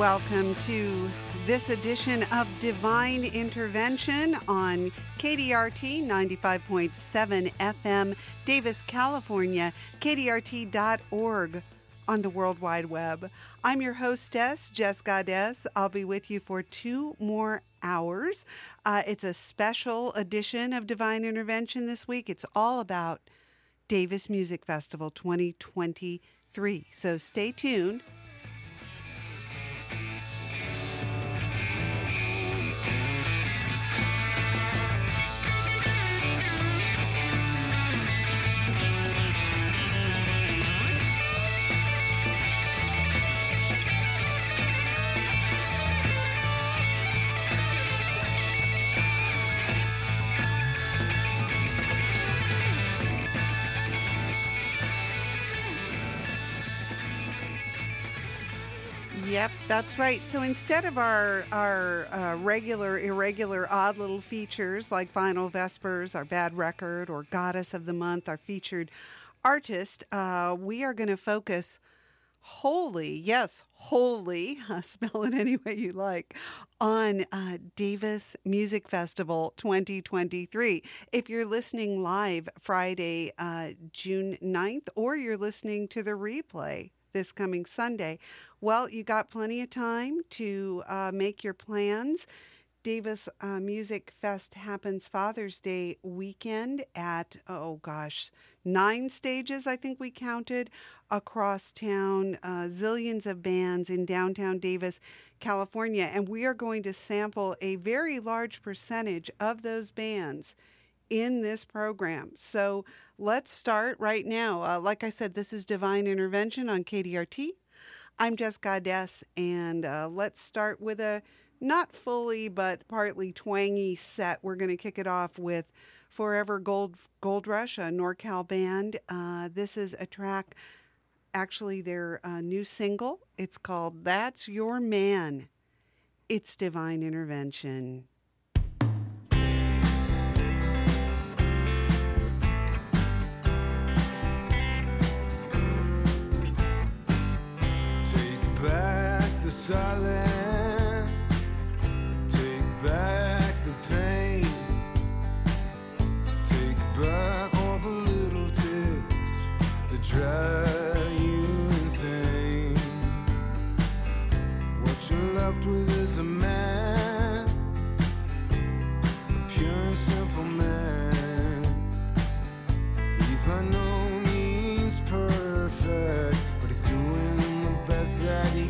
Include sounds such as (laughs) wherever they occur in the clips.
Welcome to this edition of Divine Intervention on KDRT 95.7 FM, Davis, California, KDRT.org on the World Wide Web. I'm your hostess, Jess Goddess. I'll be with you for two more hours. Uh, it's a special edition of Divine Intervention this week. It's all about Davis Music Festival 2023. So stay tuned. Yep, that's right. So instead of our our uh, regular, irregular, odd little features like Vinyl Vespers, our bad record, or Goddess of the Month, our featured artist, uh, we are going to focus wholly, yes, wholly, (laughs) uh, spell it any way you like, on uh, Davis Music Festival 2023. If you're listening live Friday, uh, June 9th, or you're listening to the replay this coming Sunday, well, you got plenty of time to uh, make your plans. Davis uh, Music Fest happens Father's Day weekend at, oh gosh, nine stages, I think we counted across town, uh, zillions of bands in downtown Davis, California. And we are going to sample a very large percentage of those bands in this program. So let's start right now. Uh, like I said, this is Divine Intervention on KDRT. I'm Jess Goddess, and uh, let's start with a not fully but partly twangy set. We're going to kick it off with Forever Gold Gold Rush, a NorCal band. Uh, this is a track, actually their uh, new single. It's called "That's Your Man." It's divine intervention.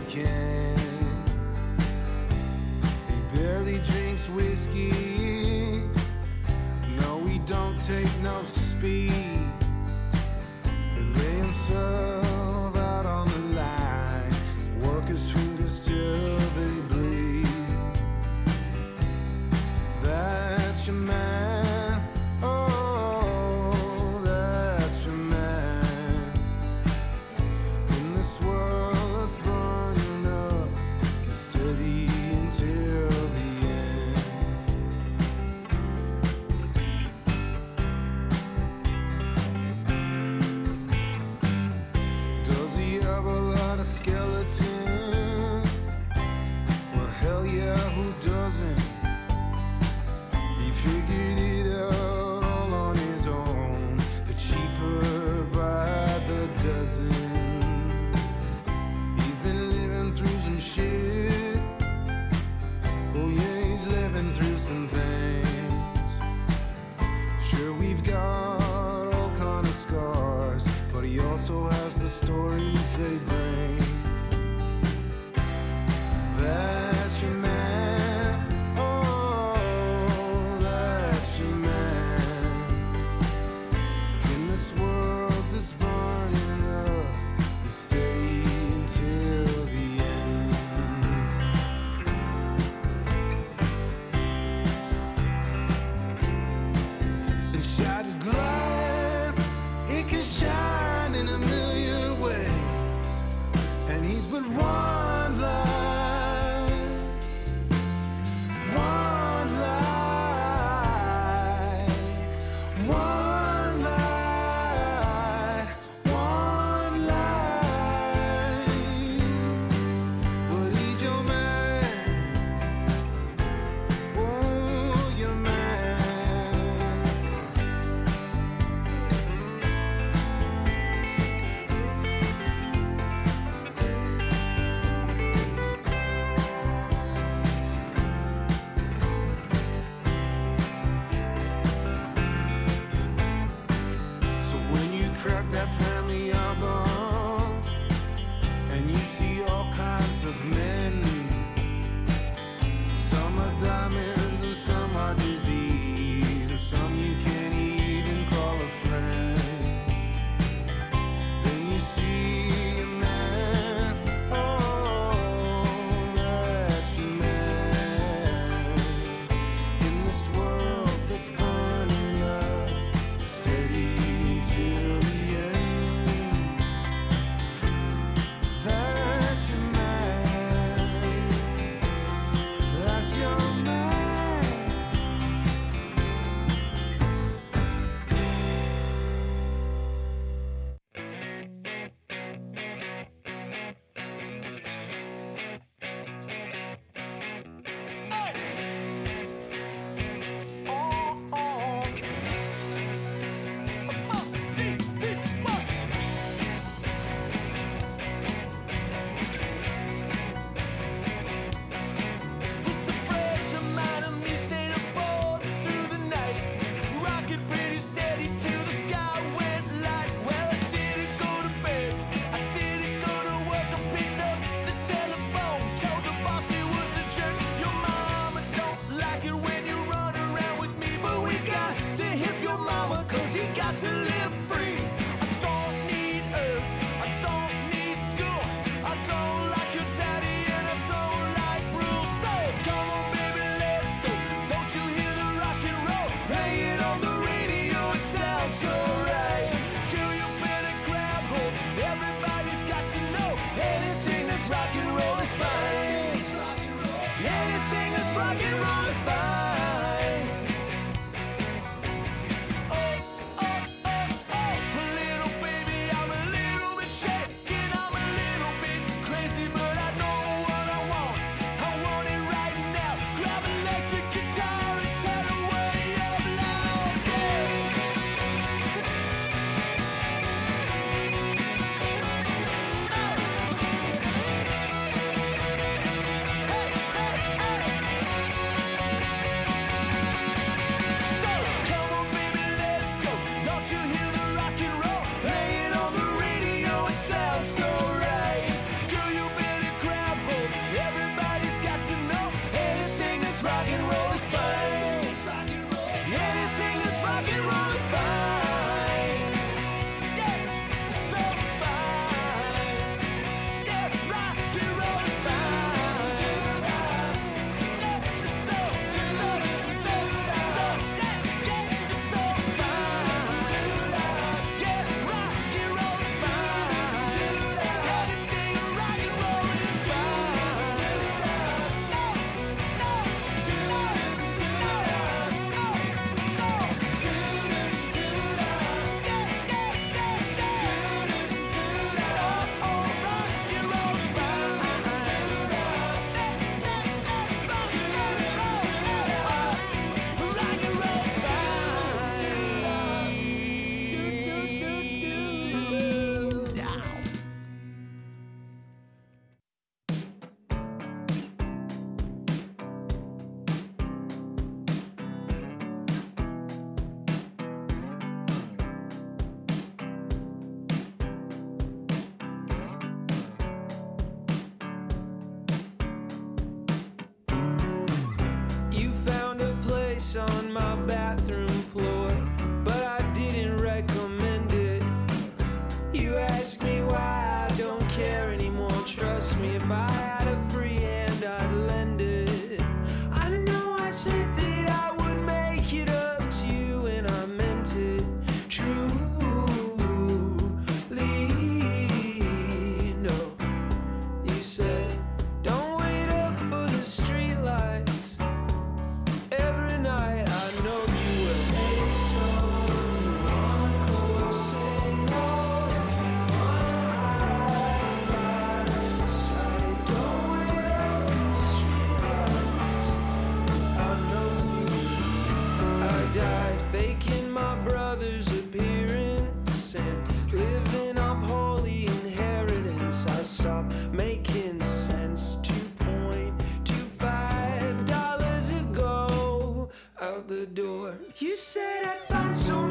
weekend. He barely drinks whiskey. No, he don't take no speed. It lay himself. The door. You said I'd find so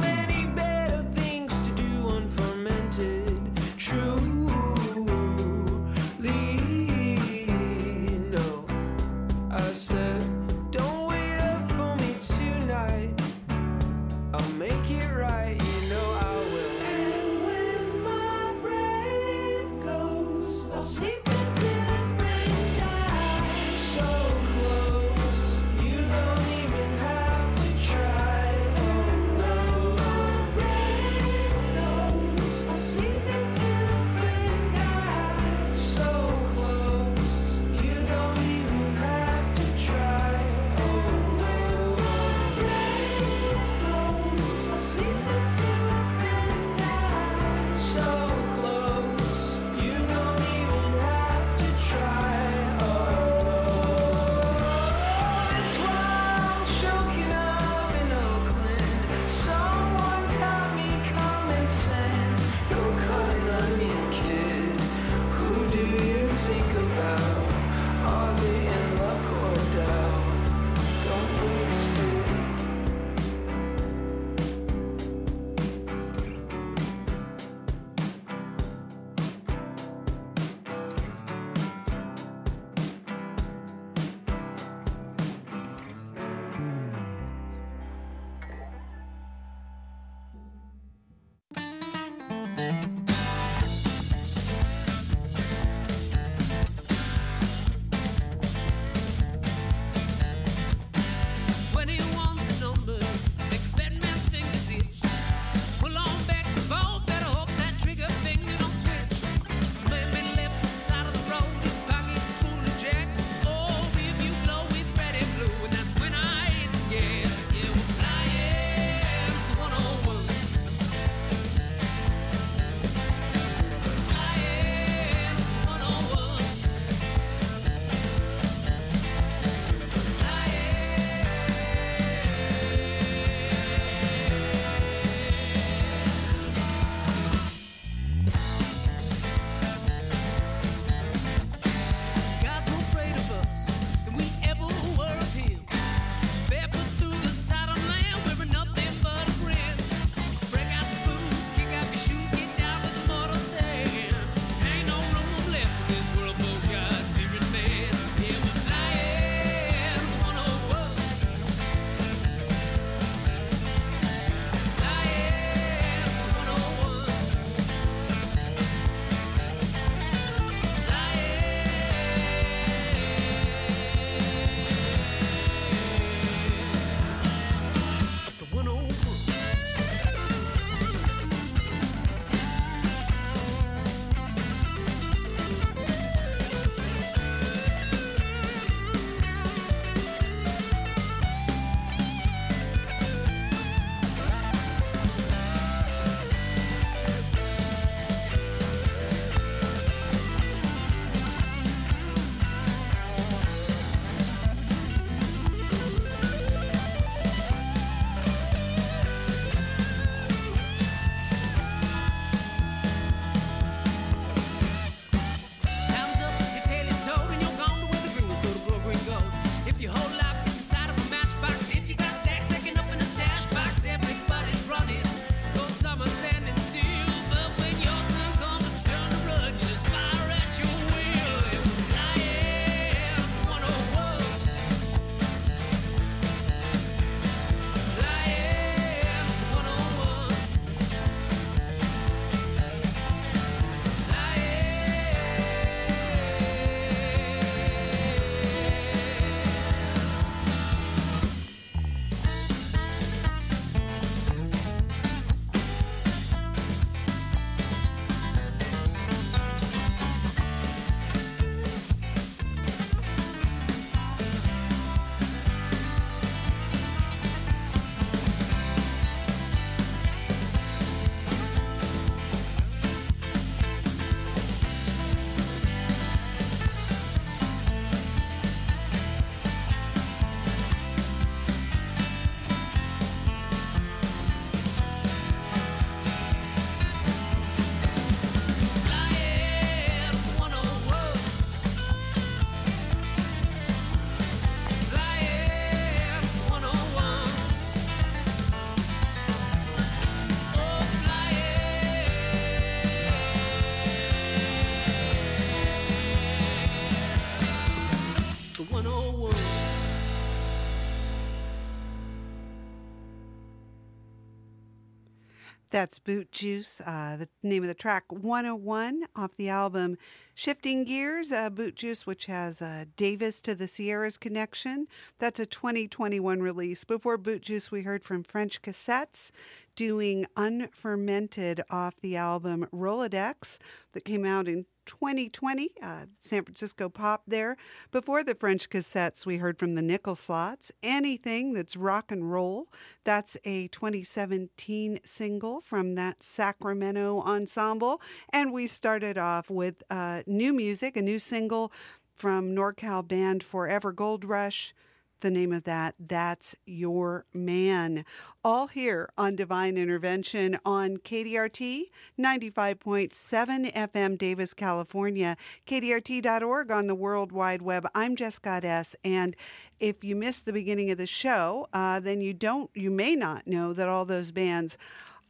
That's Boot Juice, uh, the name of the track 101 off the album Shifting Gears. Uh, Boot Juice, which has uh, Davis to the Sierras connection. That's a 2021 release. Before Boot Juice, we heard from French Cassettes doing Unfermented off the album Rolodex that came out in 2020, uh, San Francisco pop there. Before the French cassettes, we heard from the Nickel Slots. Anything that's rock and roll. That's a 2017 single from that Sacramento ensemble. And we started off with uh, new music, a new single from NorCal band Forever Gold Rush the name of that. That's Your Man. All here on Divine Intervention on KDRT 95.7 FM, Davis, California, KDRT.org on the World Wide Web. I'm Jessica S. And if you missed the beginning of the show, uh, then you don't, you may not know that all those bands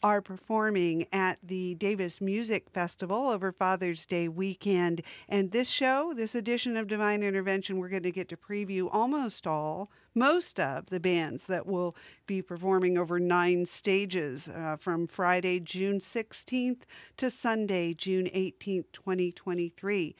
are performing at the Davis Music Festival over Father's Day weekend. And this show, this edition of Divine Intervention, we're going to get to preview almost all, most of the bands that will be performing over nine stages uh, from Friday, June 16th to Sunday, June 18th, 2023.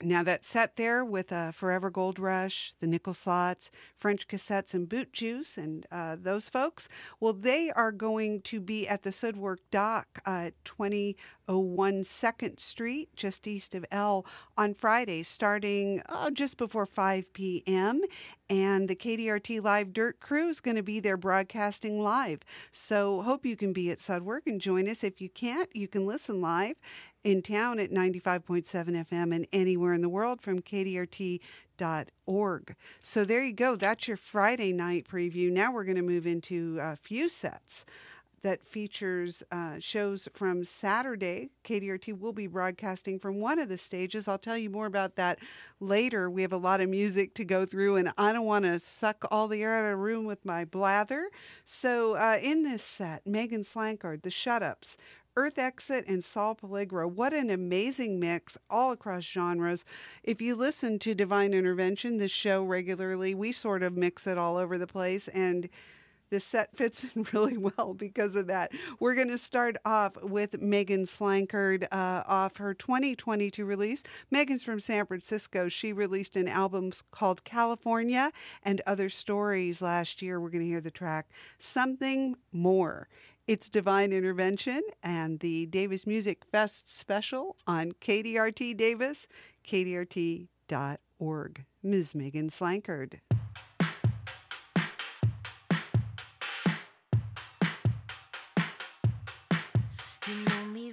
Now that's set there with uh, Forever Gold Rush, the Nickel Slots, French Cassettes, and Boot Juice, and uh, those folks. Well, they are going to be at the Sudwerk Dock at 2001 Second Street, just east of L, on Friday, starting uh, just before 5 p.m. And the KDRT Live Dirt Crew is going to be there broadcasting live. So hope you can be at Sudwerk and join us. If you can't, you can listen live in town at 95.7 FM and anywhere in the world from kdrt.org. So there you go. That's your Friday night preview. Now we're going to move into a few sets that features uh, shows from Saturday. KDRT will be broadcasting from one of the stages. I'll tell you more about that later. We have a lot of music to go through, and I don't want to suck all the air out of the room with my blather. So, uh, in this set, Megan Slankard, The Shut Ups, Earth Exit and Sol Peligro. What an amazing mix all across genres. If you listen to Divine Intervention, this show regularly, we sort of mix it all over the place and this set fits in (laughs) really well because of that. We're going to start off with Megan Slankard uh, off her 2022 release. Megan's from San Francisco. She released an album called California and Other Stories last year. We're going to hear the track Something More. It's Divine Intervention and the Davis Music Fest special on KDRT Davis, kdrt.org. Ms. Megan Slankard. You know me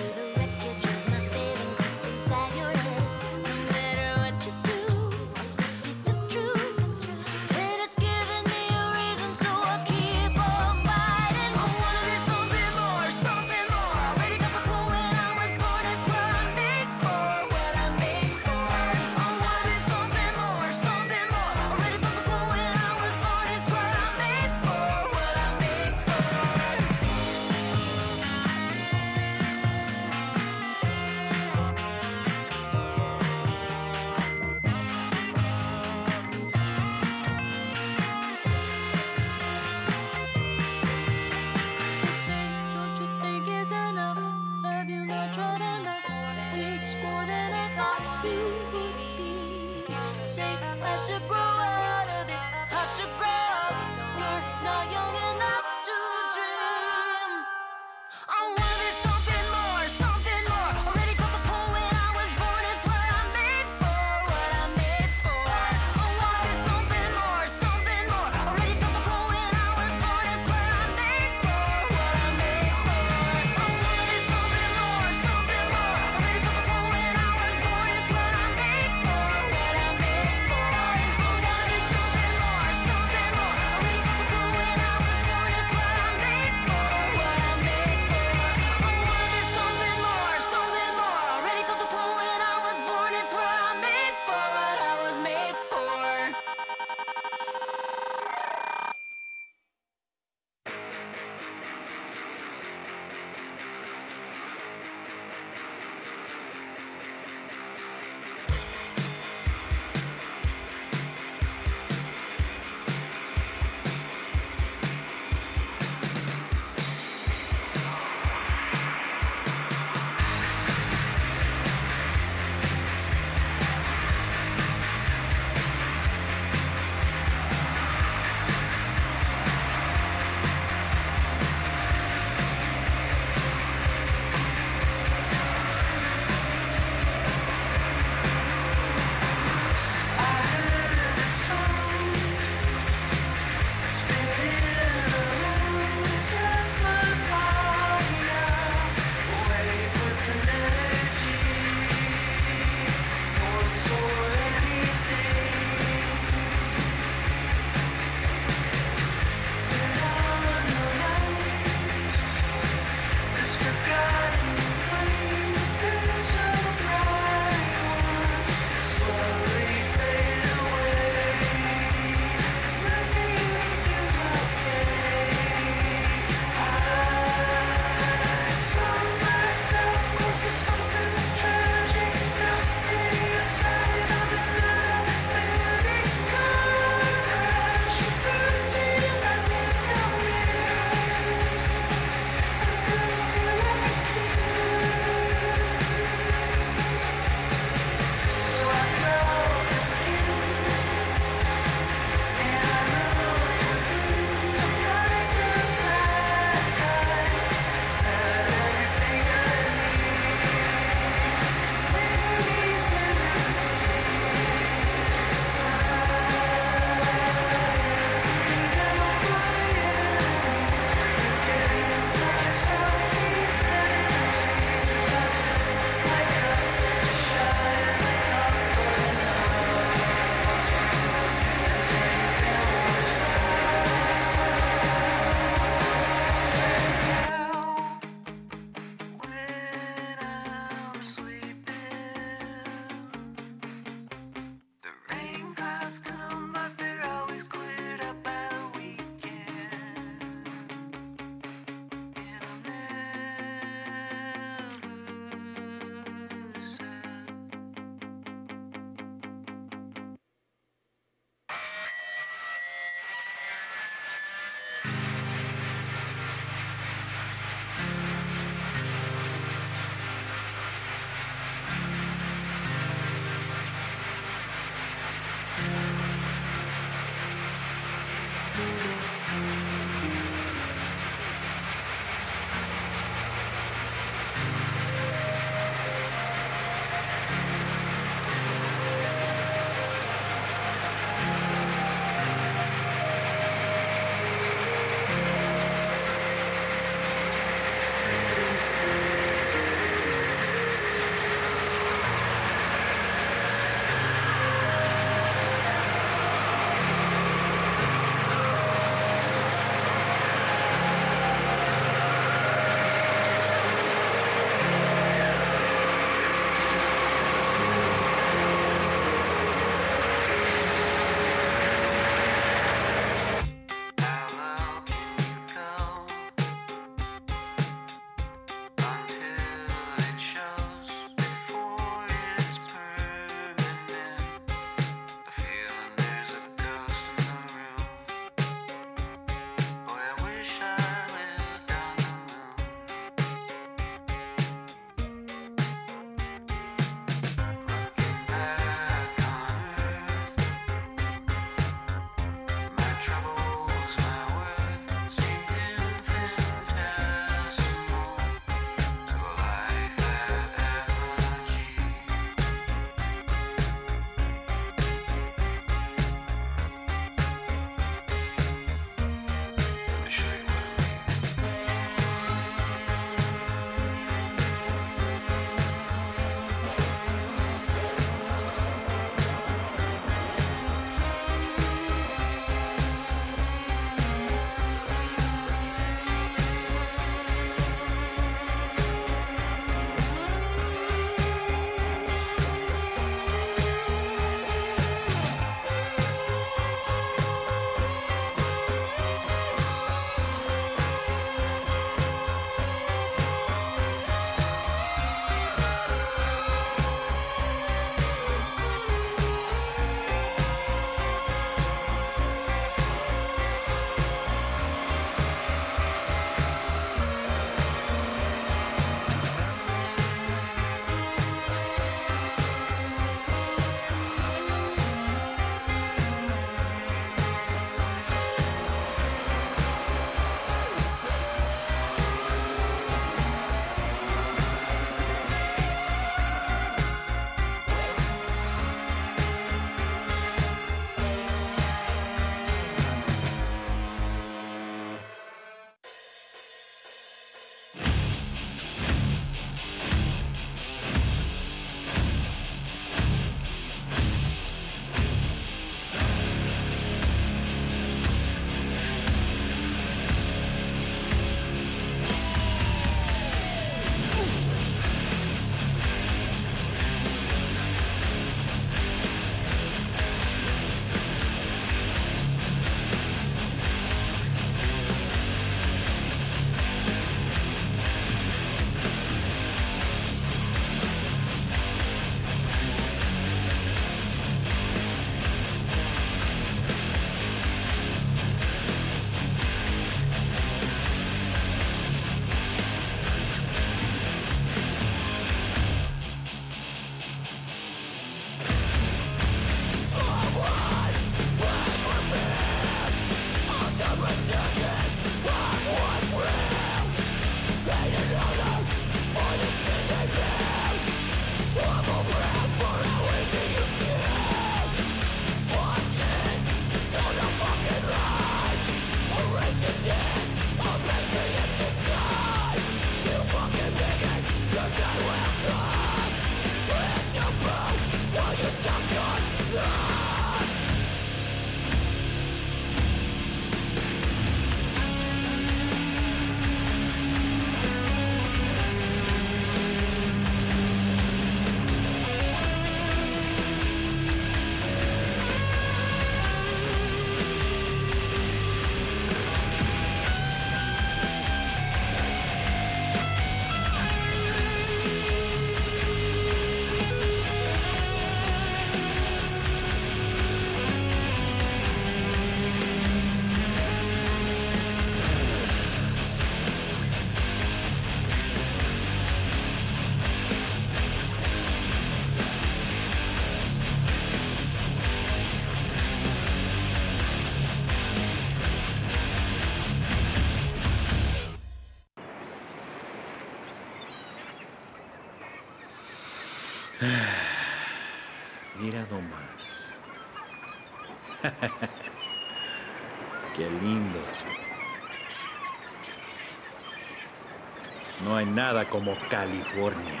nada como California.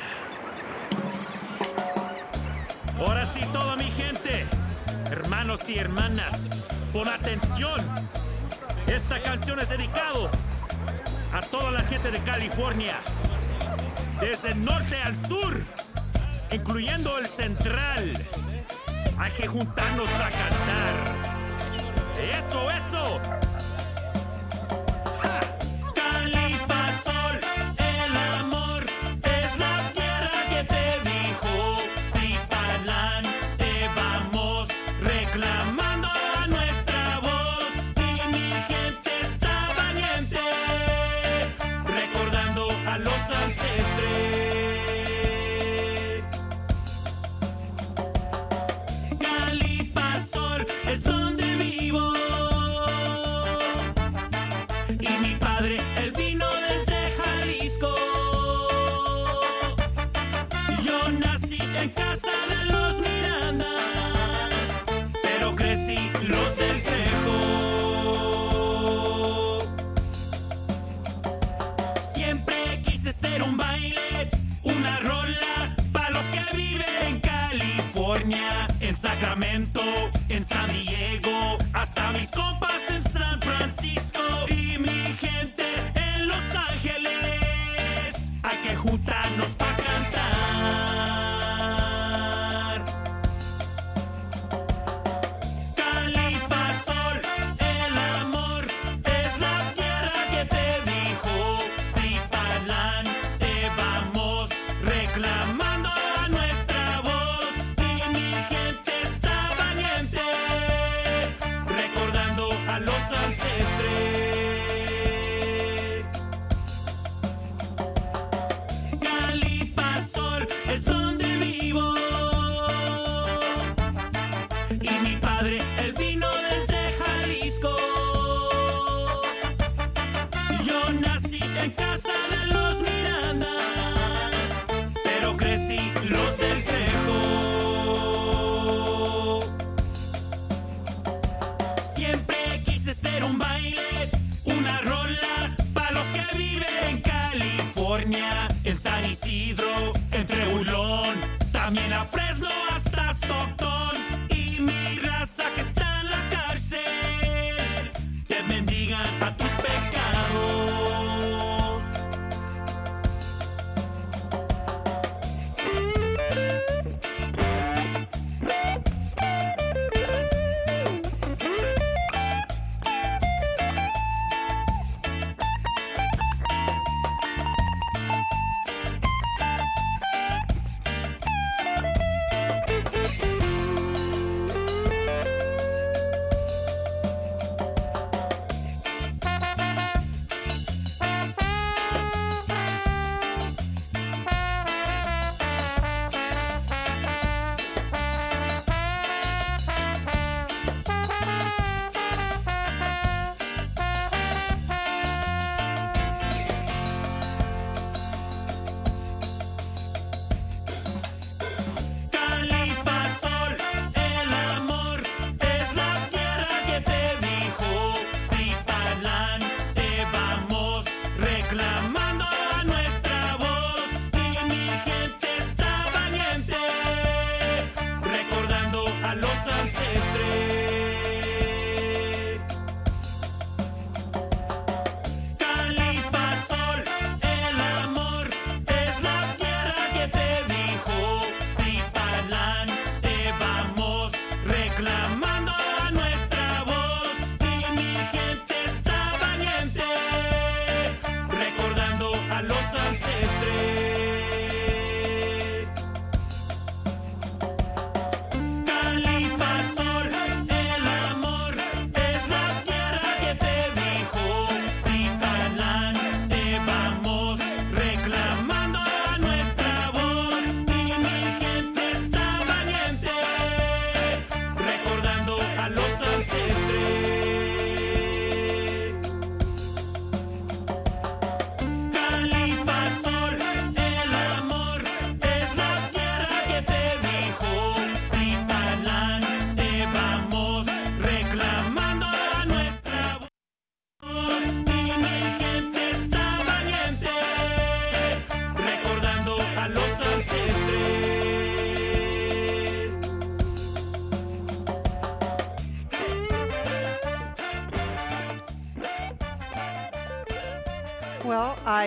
Ahora sí, toda mi gente, hermanos y hermanas, con atención. Esta canción es dedicado a toda la gente de California, desde el norte al sur, incluyendo el central. Hay que juntarnos a cantar. Eso, eso.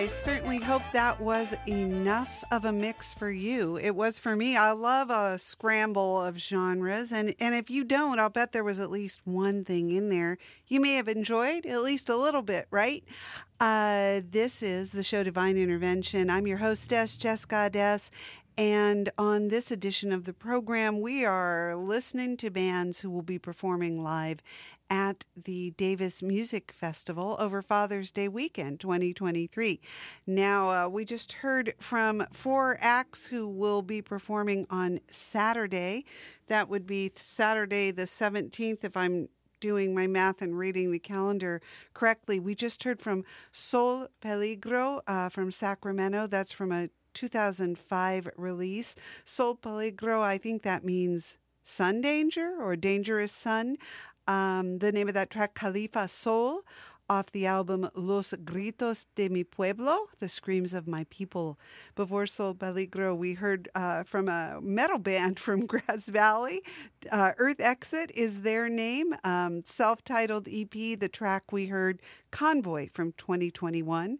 Certainly hope that was enough of a mix for you. It was for me. I love a scramble of genres, and, and if you don't, I'll bet there was at least one thing in there you may have enjoyed, at least a little bit, right? Uh, this is the show Divine Intervention. I'm your hostess, Jess Goddess, and on this edition of the program, we are listening to bands who will be performing live at the Davis Music Festival over Father's Day weekend 2023. Now, uh, we just heard from four acts who will be performing on Saturday. That would be Saturday the 17th, if I'm doing my math and reading the calendar correctly. We just heard from Sol Peligro uh, from Sacramento. That's from a 2005 release. Sol Peligro, I think that means sun danger or dangerous sun. Um, the name of that track, Califa Sol, off the album Los Gritos de mi Pueblo, The Screams of My People. Before Sol Peligro, we heard uh, from a metal (laughs) band from Grass Valley. Uh, Earth Exit is their name. Um, Self titled EP, the track we heard, Convoy from 2021.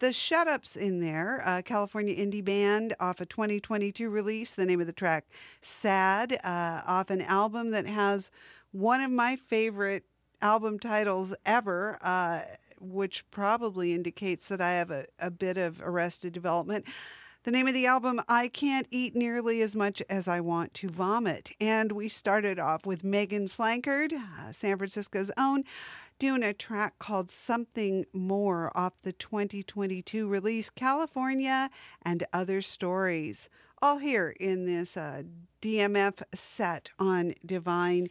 The Shut Ups in there, a California indie band off a 2022 release. The name of the track, Sad, uh, off an album that has one of my favorite album titles ever, uh, which probably indicates that I have a, a bit of arrested development. The name of the album, I Can't Eat Nearly as Much as I Want to Vomit. And we started off with Megan Slankard, uh, San Francisco's own, doing a track called Something More off the 2022 release, California and Other Stories. All here in this uh, DMF set on Divine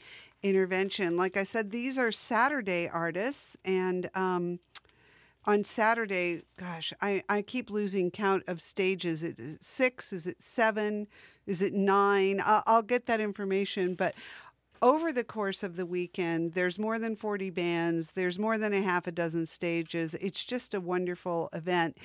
Intervention. Like I said, these are Saturday artists, and um, on Saturday, gosh, I, I keep losing count of stages. Is it six? Is it seven? Is it nine? I'll, I'll get that information, but over the course of the weekend, there's more than 40 bands, there's more than a half a dozen stages. It's just a wonderful event.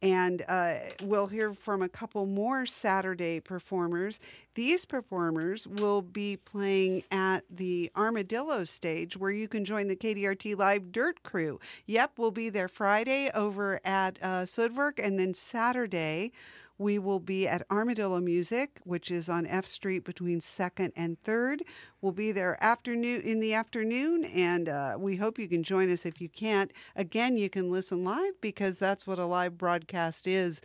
And uh, we'll hear from a couple more Saturday performers. These performers will be playing at the Armadillo stage where you can join the KDRT Live Dirt Crew. Yep, we'll be there Friday over at uh, Sudwerk, and then Saturday we will be at Armadillo Music, which is on F Street between 2nd and 3rd. We'll be there afternoon in the afternoon, and uh, we hope you can join us if you can't. Again, you can listen live because that's what a live broadcast is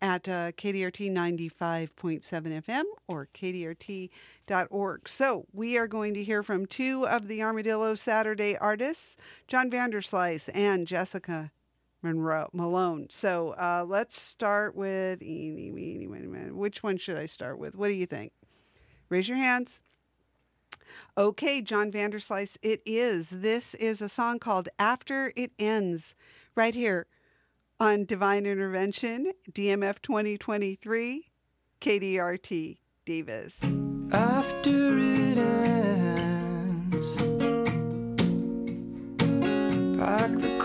at uh, KDRT 95.7 FM or KDRT.org. So we are going to hear from two of the Armadillo Saturday artists, John Vanderslice and Jessica Monroe Malone. So uh, let's start with which one should I start with? What do you think? Raise your hands. Okay, John Vanderslice, it is. This is a song called After It Ends, right here on Divine Intervention, DMF 2023, KDRT Davis. After it ends, pack the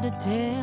Tried to tell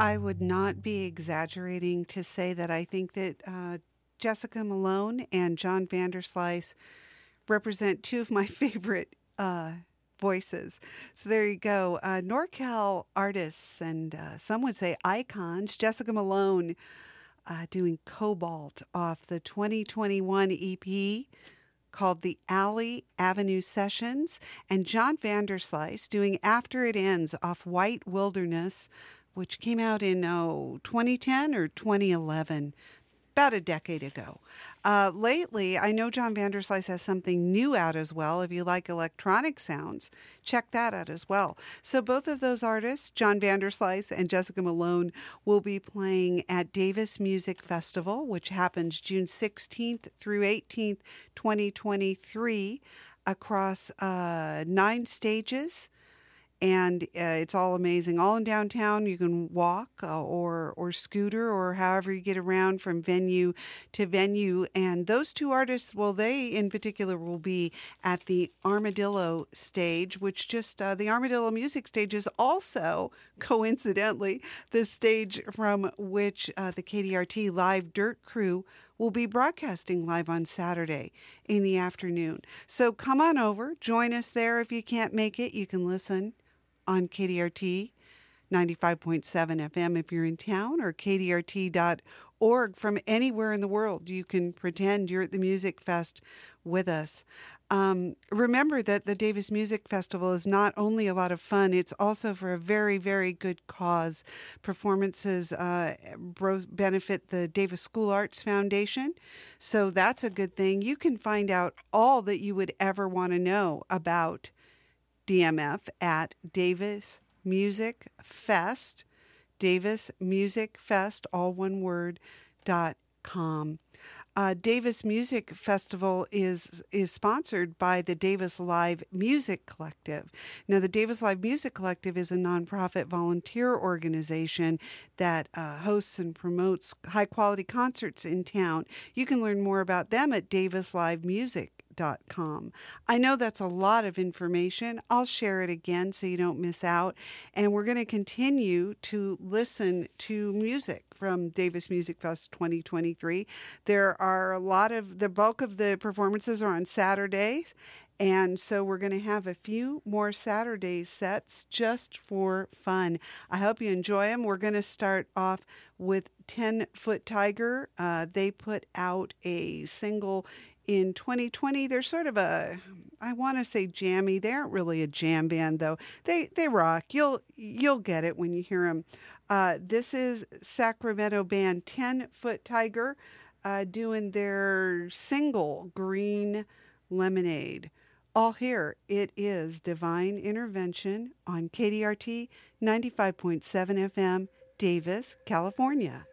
I would not be exaggerating to say that I think that uh, Jessica Malone and John Vanderslice represent two of my (laughs) favorite uh, voices. So there you go. Uh, NorCal artists and uh, some would say icons. Jessica Malone uh, doing Cobalt off the 2021 EP called the Alley Avenue Sessions, and John Vanderslice doing After It Ends off White Wilderness, which came out in oh, 2010 or 2011. About a decade ago. Uh, lately, I know John Vanderslice has something new out as well. If you like electronic sounds, check that out as well. So, both of those artists, John Vanderslice and Jessica Malone, will be playing at Davis Music Festival, which happens June 16th through 18th, 2023, across uh, nine stages and uh, it's all amazing. All in downtown, you can walk uh, or or scooter or however you get around from venue to venue. And those two artists, well, they in particular will be at the Armadillo stage, which just uh, the Armadillo music stage is also (laughs) coincidentally the stage from which uh, the KDRT live dirt crew will be broadcasting live on Saturday in the afternoon. So come on over, join us there. If you can't make it, you can listen on KDRT 95.7 FM if you're in town or kdrt.org from anywhere in the world. You can pretend you're at the Music Fest with us. Um, remember that the Davis Music Festival is not only a lot of fun, it's also for a very, very good cause. Performances uh, benefit the Davis School Arts Foundation, so that's a good thing. You can find out all that you would ever want to know about DMF at Davis Music Fest, Davis Music Fest, all one word, dot com. Uh, Davis Music Festival is is sponsored by the Davis Live Music Collective. Now, the Davis Live Music Collective is a nonprofit volunteer organization that uh, hosts and promotes high quality concerts in town. You can learn more about them at davislivemusic.com. I know that's a lot of information. I'll share it again so you don't miss out. And we're going to continue to listen to music from Davis Music Fest 2023. There are a lot of the bulk of the performances are on Saturdays. And so we're going to have a few more Saturday sets just for fun. I hope you enjoy them. We're going to start off with 10 Foot Tiger. Uh, they put out a single in 2020. They're sort of a, I want to say jammy. They aren't really a jam band though. They they rock. You'll you'll get it when you hear them. Uh, this is Sacramento band 10 Foot Tiger uh, doing their single Green Lemonade. All here, it is Divine Intervention on KDRT 95.7 FM, Davis, California.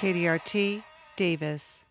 KDRT, Davis.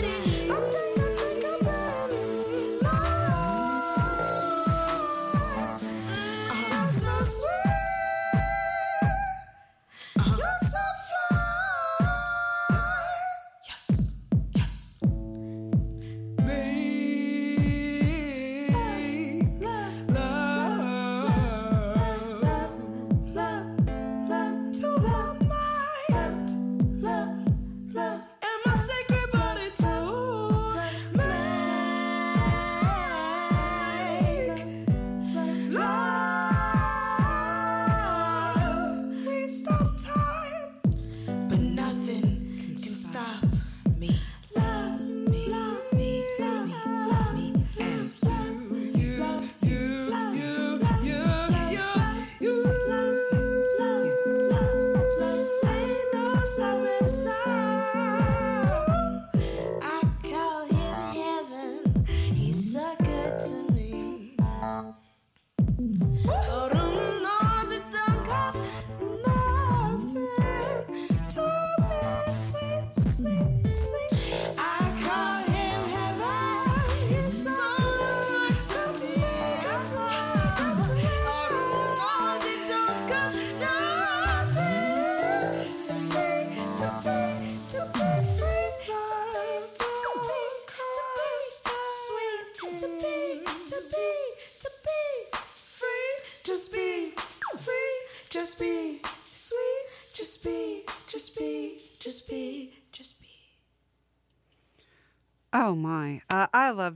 Think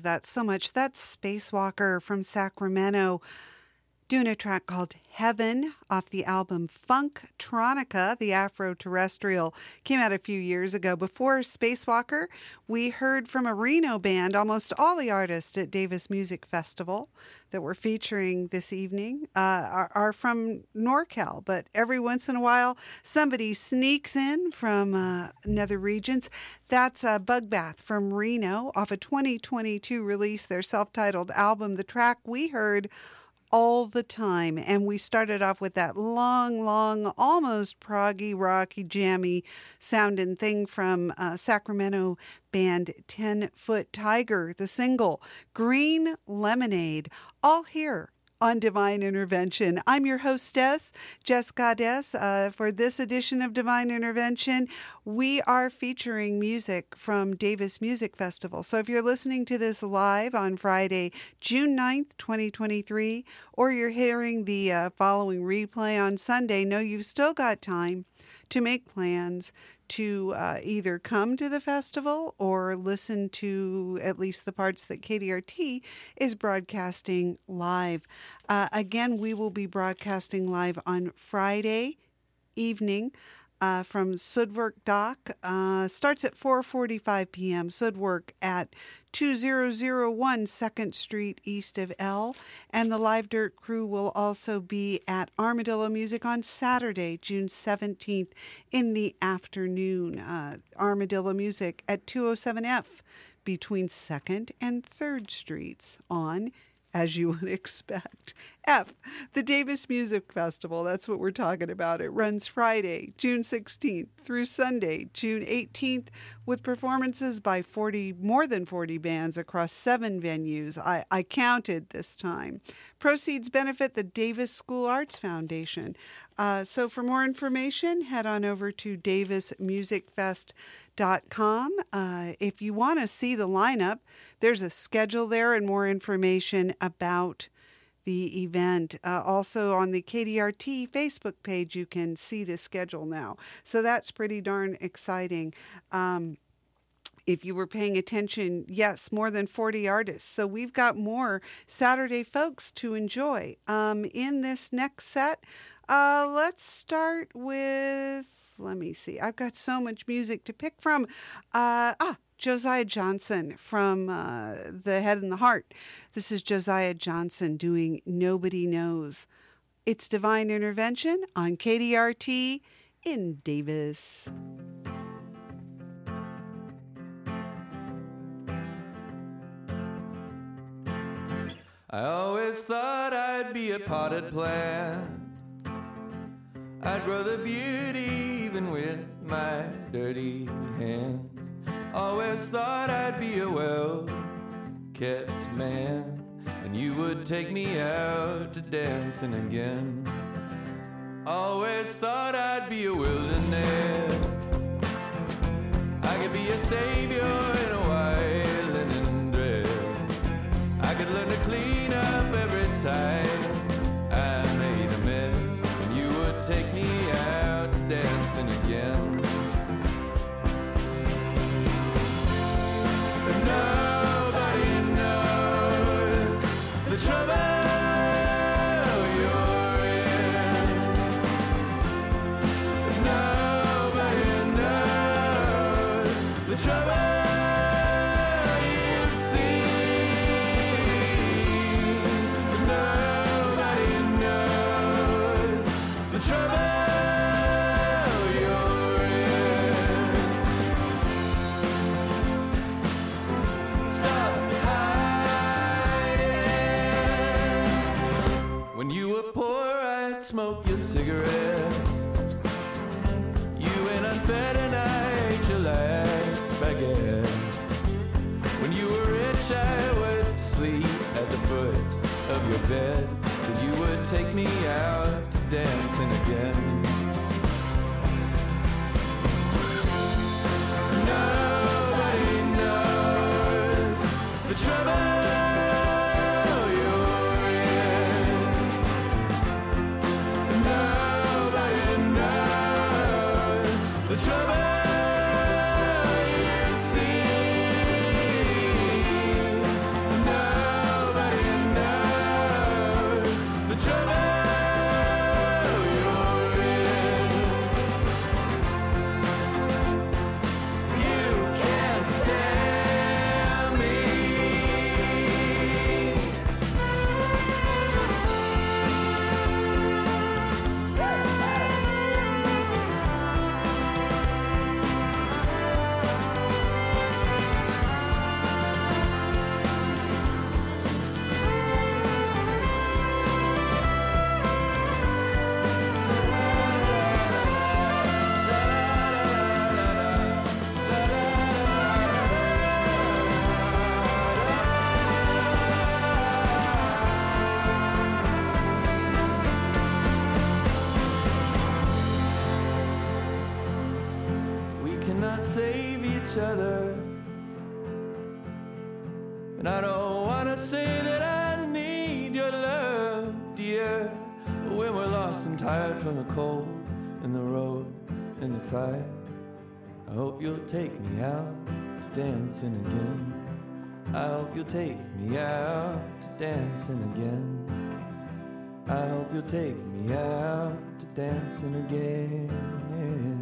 love that so much. That's Spacewalker from Sacramento doing a track called Heaven off the album Funktronica, the Afro Terrestrial. Came out a few years ago. Before Spacewalker, we heard from a Reno band, almost all the artists at Davis Music Festival that we're featuring this evening uh, are, are from NorCal, but every once in a while somebody sneaks in from uh, nether regions. That's uh, Bugbath from Reno off a 2022 release, their self titled album. The track we heard all the time. And we started off with that long, long, almost proggy, rocky, jammy sounding thing from uh, Sacramento band 10 Foot Tiger, the single Green Lemonade, all here on Divine Intervention. I'm your hostess, Jess Goddess. Uh, for this edition of Divine Intervention, we are featuring music from Davis Music Festival. So if you're listening to this live on Friday, June 9th, 2023, or you're hearing the uh, following replay on Sunday, know you've still got time to make plans to uh, either come to the festival or listen to at least the parts that KDRT is broadcasting live. Uh, again, we will be broadcasting live on Friday evening. Uh, from Sudwerk Dock uh, starts at 4:45 p.m. Sudwerk at 2001 Second Street east of L, and the Live Dirt crew will also be at Armadillo Music on Saturday, June 17th in the afternoon. Uh, Armadillo Music at 207F between 2nd and 3rd Streets on as you would (laughs) expect. F, the Davis Music Festival. That's what we're talking about. It runs Friday, June 16th through Sunday, June 18th, with performances by 40, more than 40 bands across seven venues. I, I counted this time. Proceeds benefit the Davis School Arts Foundation. Uh, so for more information, head on over to davismusicfest.com. Uh, if you want to see the lineup, there's a schedule there and more information about the event. Uh, also on the KDRT Facebook page, you can see the schedule now. So that's pretty darn exciting. Um, if you were paying attention, yes, more than 40 artists. So we've got more Saturday folks to enjoy. Um, in this next set, uh, let's start with, let me see, I've got so much music to pick from. Uh, ah, Josiah Johnson from uh, The Head and the Heart. This is Josiah Johnson doing Nobody Knows. It's Divine Intervention on KDRT in Davis. I always thought I'd be a potted plant. I'd grow the beauty even with my dirty hands. Oh, Always thought I'd be a well kept man. And you would take me out to dancing again. Oh, Always thought I'd be a wilderness. I could be a savior foot of your bed. that you would take me out to dancing again. Save each other. And I don't wanna say that I need your love, dear. But When we're lost and tired from the cold and the road and the fight, I hope you'll take me out to dancing again. I hope you'll take me out to dancing again. I hope you'll take me out to dancing again.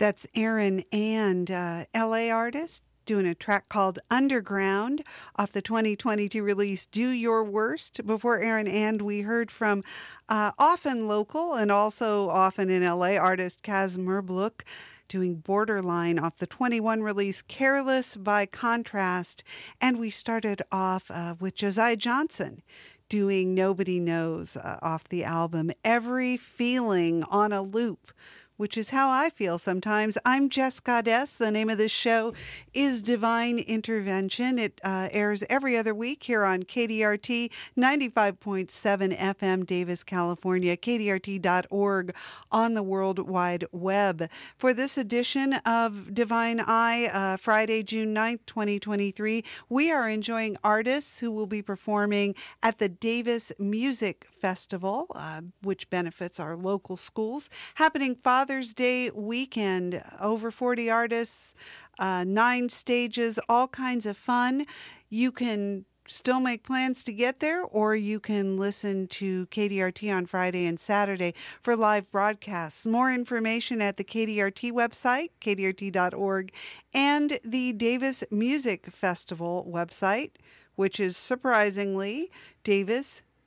That's Aaron and uh, LA artist doing a track called Underground off the 2022 release Do Your Worst. Before Aaron and we heard from uh, often local and also often in LA artist Kaz Merbluk doing Borderline off the 21 release Careless by Contrast. And we started off uh, with Josiah Johnson doing Nobody Knows uh, off the album Every Feeling on a Loop which is how I feel sometimes. I'm Jess Goddess. The name of this show is Divine Intervention. It uh, airs every other week here on KDRT 95.7 FM, Davis, California, kdrt.org on the World Wide Web. For this edition of Divine Eye, uh, Friday, June 9th, 2023, we are enjoying artists who will be performing at the Davis Music Festival, uh, which benefits our local schools, happening Father's Day weekend. Over 40 artists, uh, nine stages, all kinds of fun. You can still make plans to get there, or you can listen to KDRT on Friday and Saturday for live broadcasts. More information at the KDRT website, kdrt.org, and the Davis Music Festival website, which is surprisingly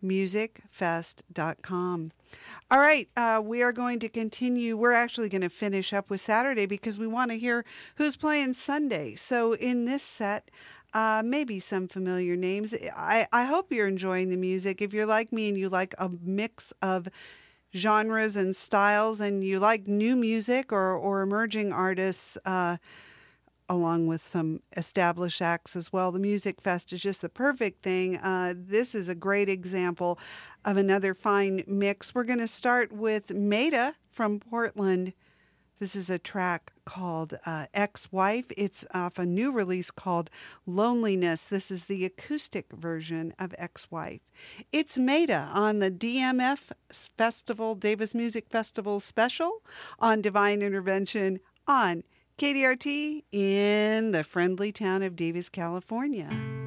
davismusicfest.com. All right, uh, we are going to continue. We're actually going to finish up with Saturday because we want to hear who's playing Sunday. So, in this set, uh, maybe some familiar names. I, I hope you're enjoying the music. If you're like me and you like a mix of genres and styles and you like new music or, or emerging artists, uh, along with some established acts as well. The Music Fest is just the perfect thing. Uh, this is a great example of another fine mix. We're going to start with Maita from Portland. This is a track called uh, Ex Wife. It's off a new release called Loneliness. This is the acoustic version of Ex Wife. It's Maita on the DMF Festival, Davis Music Festival special on Divine Intervention on KDRT in the friendly town of Davis, California.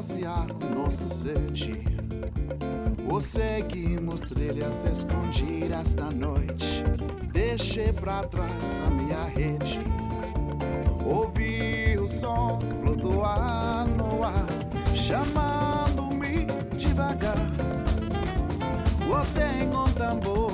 saciar nosso sede. Ou seguimos trilhas escondidas na noite. Deixei pra trás a minha rede. Ouvi o som que flutua no ar, chamando-me devagar. Ou tenho um tambor.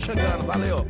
chegando. Valeu!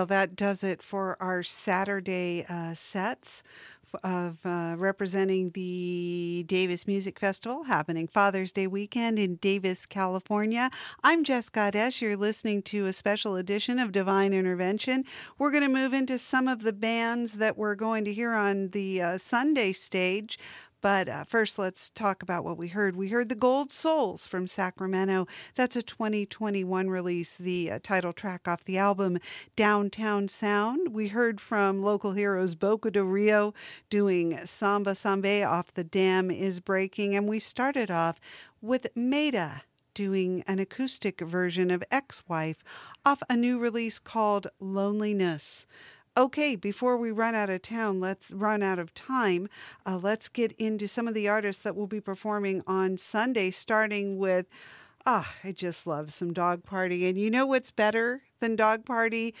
Well, that does it for our Saturday uh, sets of uh, representing the Davis Music Festival happening Father's Day weekend in Davis, California. I'm Jess Goddess. You're listening to a special edition of Divine Intervention. We're going to move into some of the bands that we're going to hear on the uh, Sunday stage. But uh, first, let's talk about what we heard. We heard The Gold Souls from Sacramento. That's a 2021 release, the uh, title track off the album Downtown Sound. We heard from local heroes Boca de Rio doing Samba Sambe off The Dam is Breaking. And we started off with Maita doing an acoustic version of Ex Wife off a new release called Loneliness. Okay, before we run out of town, let's run out of time. Uh, let's get into some of the artists that will be performing on Sunday, starting with. Ah, I just love some dog party. And you know what's better than dog party?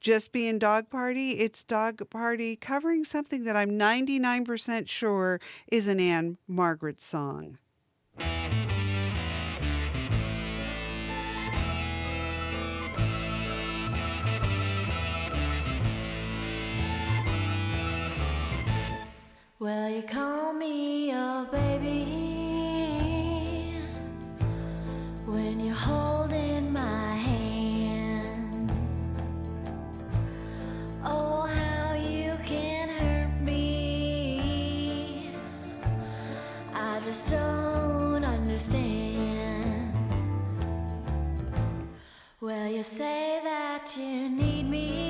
Just being dog party? It's dog party covering something that I'm 99% sure is an Anne Margaret song. Will you call me your baby when you're holding my hand? Oh, how you can hurt me. I just don't understand. Will you say that you need me?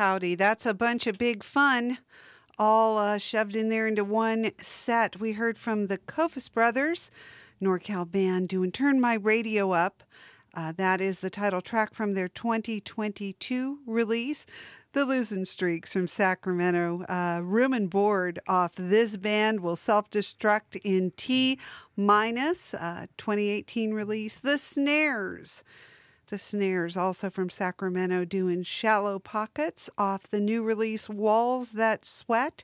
Howdy. That's a bunch of big fun, all uh, shoved in there into one set. We heard from the Kofus Brothers, NorCal band, doing Turn My Radio Up. Uh, that is the title track from their 2022 release. The Losing Streaks from Sacramento. Uh, room and board off this band will self destruct in T minus uh, 2018 release. The Snares. The Snares, also from Sacramento, doing Shallow Pockets off the new release Walls That Sweat.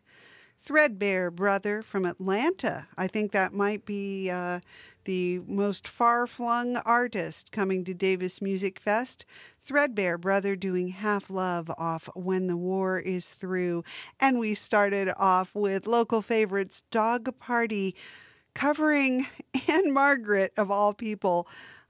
Threadbare Brother from Atlanta. I think that might be uh, the most far flung artist coming to Davis Music Fest. Threadbare Brother doing Half Love off When the War Is Through. And we started off with local favorites Dog Party covering (laughs) Ann-Margret, of all people.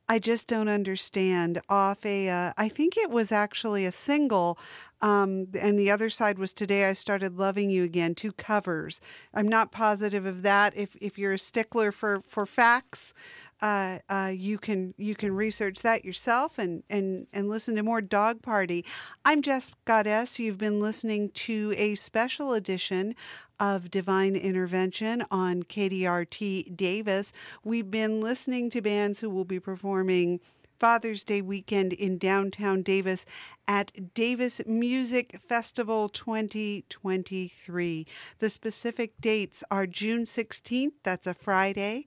I just don't understand. Off a, uh, I think it was actually a single, um, and the other side was today. I started loving you again. Two covers. I'm not positive of that. If if you're a stickler for for facts, uh, uh, you can you can research that yourself and and and listen to more Dog Party. I'm Jess Goddess. You've been listening to a special edition of Divine Intervention on KDRT Davis. We've been listening to bands who will be performing Father's Day weekend in downtown Davis at Davis Music Festival 2023. The specific dates are June 16th, that's a Friday,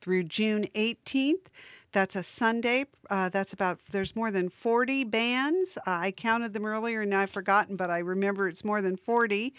through June 18th. That's a Sunday. Uh, that's about, there's more than 40 bands. Uh, I counted them earlier and now I've forgotten, but I remember it's more than 40.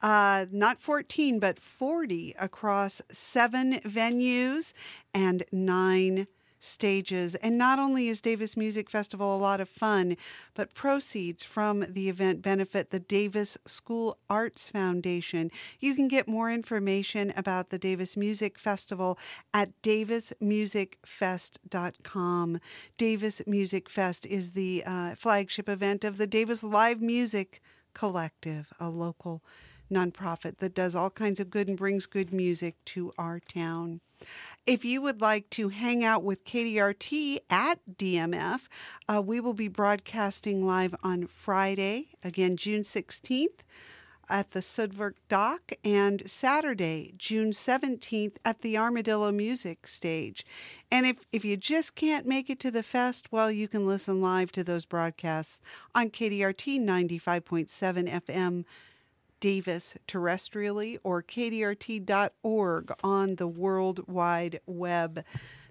Uh, not 14, but 40 across seven venues and nine stages. And not only is Davis Music Festival a lot of fun, but proceeds from the event benefit the Davis School Arts Foundation. You can get more information about the Davis Music Festival at davismusicfest.com. Davis Music Fest is the uh, flagship event of the Davis Live Music Collective, a local nonprofit that does all kinds of good and brings good music to our town. If you would like to hang out with KDRT at DMF, uh, we will be broadcasting live on Friday, again, June 16th at the Sudwerk Dock and Saturday, June 17th at the Armadillo Music Stage. And if, if you just can't make it to the fest, well, you can listen live to those broadcasts on KDRT 95.7 FM Davis terrestrially or kdrt.org on the World Wide Web.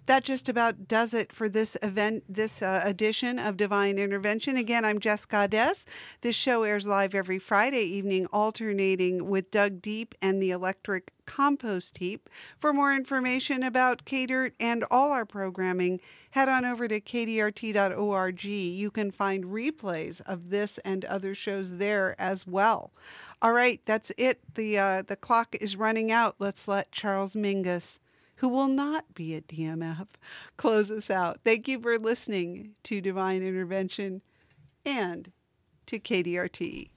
That just about does it for this event, this uh, edition of Divine Intervention. Again, I'm Jess Goddess. This show airs live every Friday evening, alternating with Doug Deep and the Electric Compost Heap. For more information about KDIRT and all our programming, head on over to kdrt.org. You can find replays of this and other shows there as well. All right, that's it. The uh, the clock is running out. Let's let Charles Mingus, who will not be at DMF, close us out. Thank you for listening to Divine Intervention and to KDRT.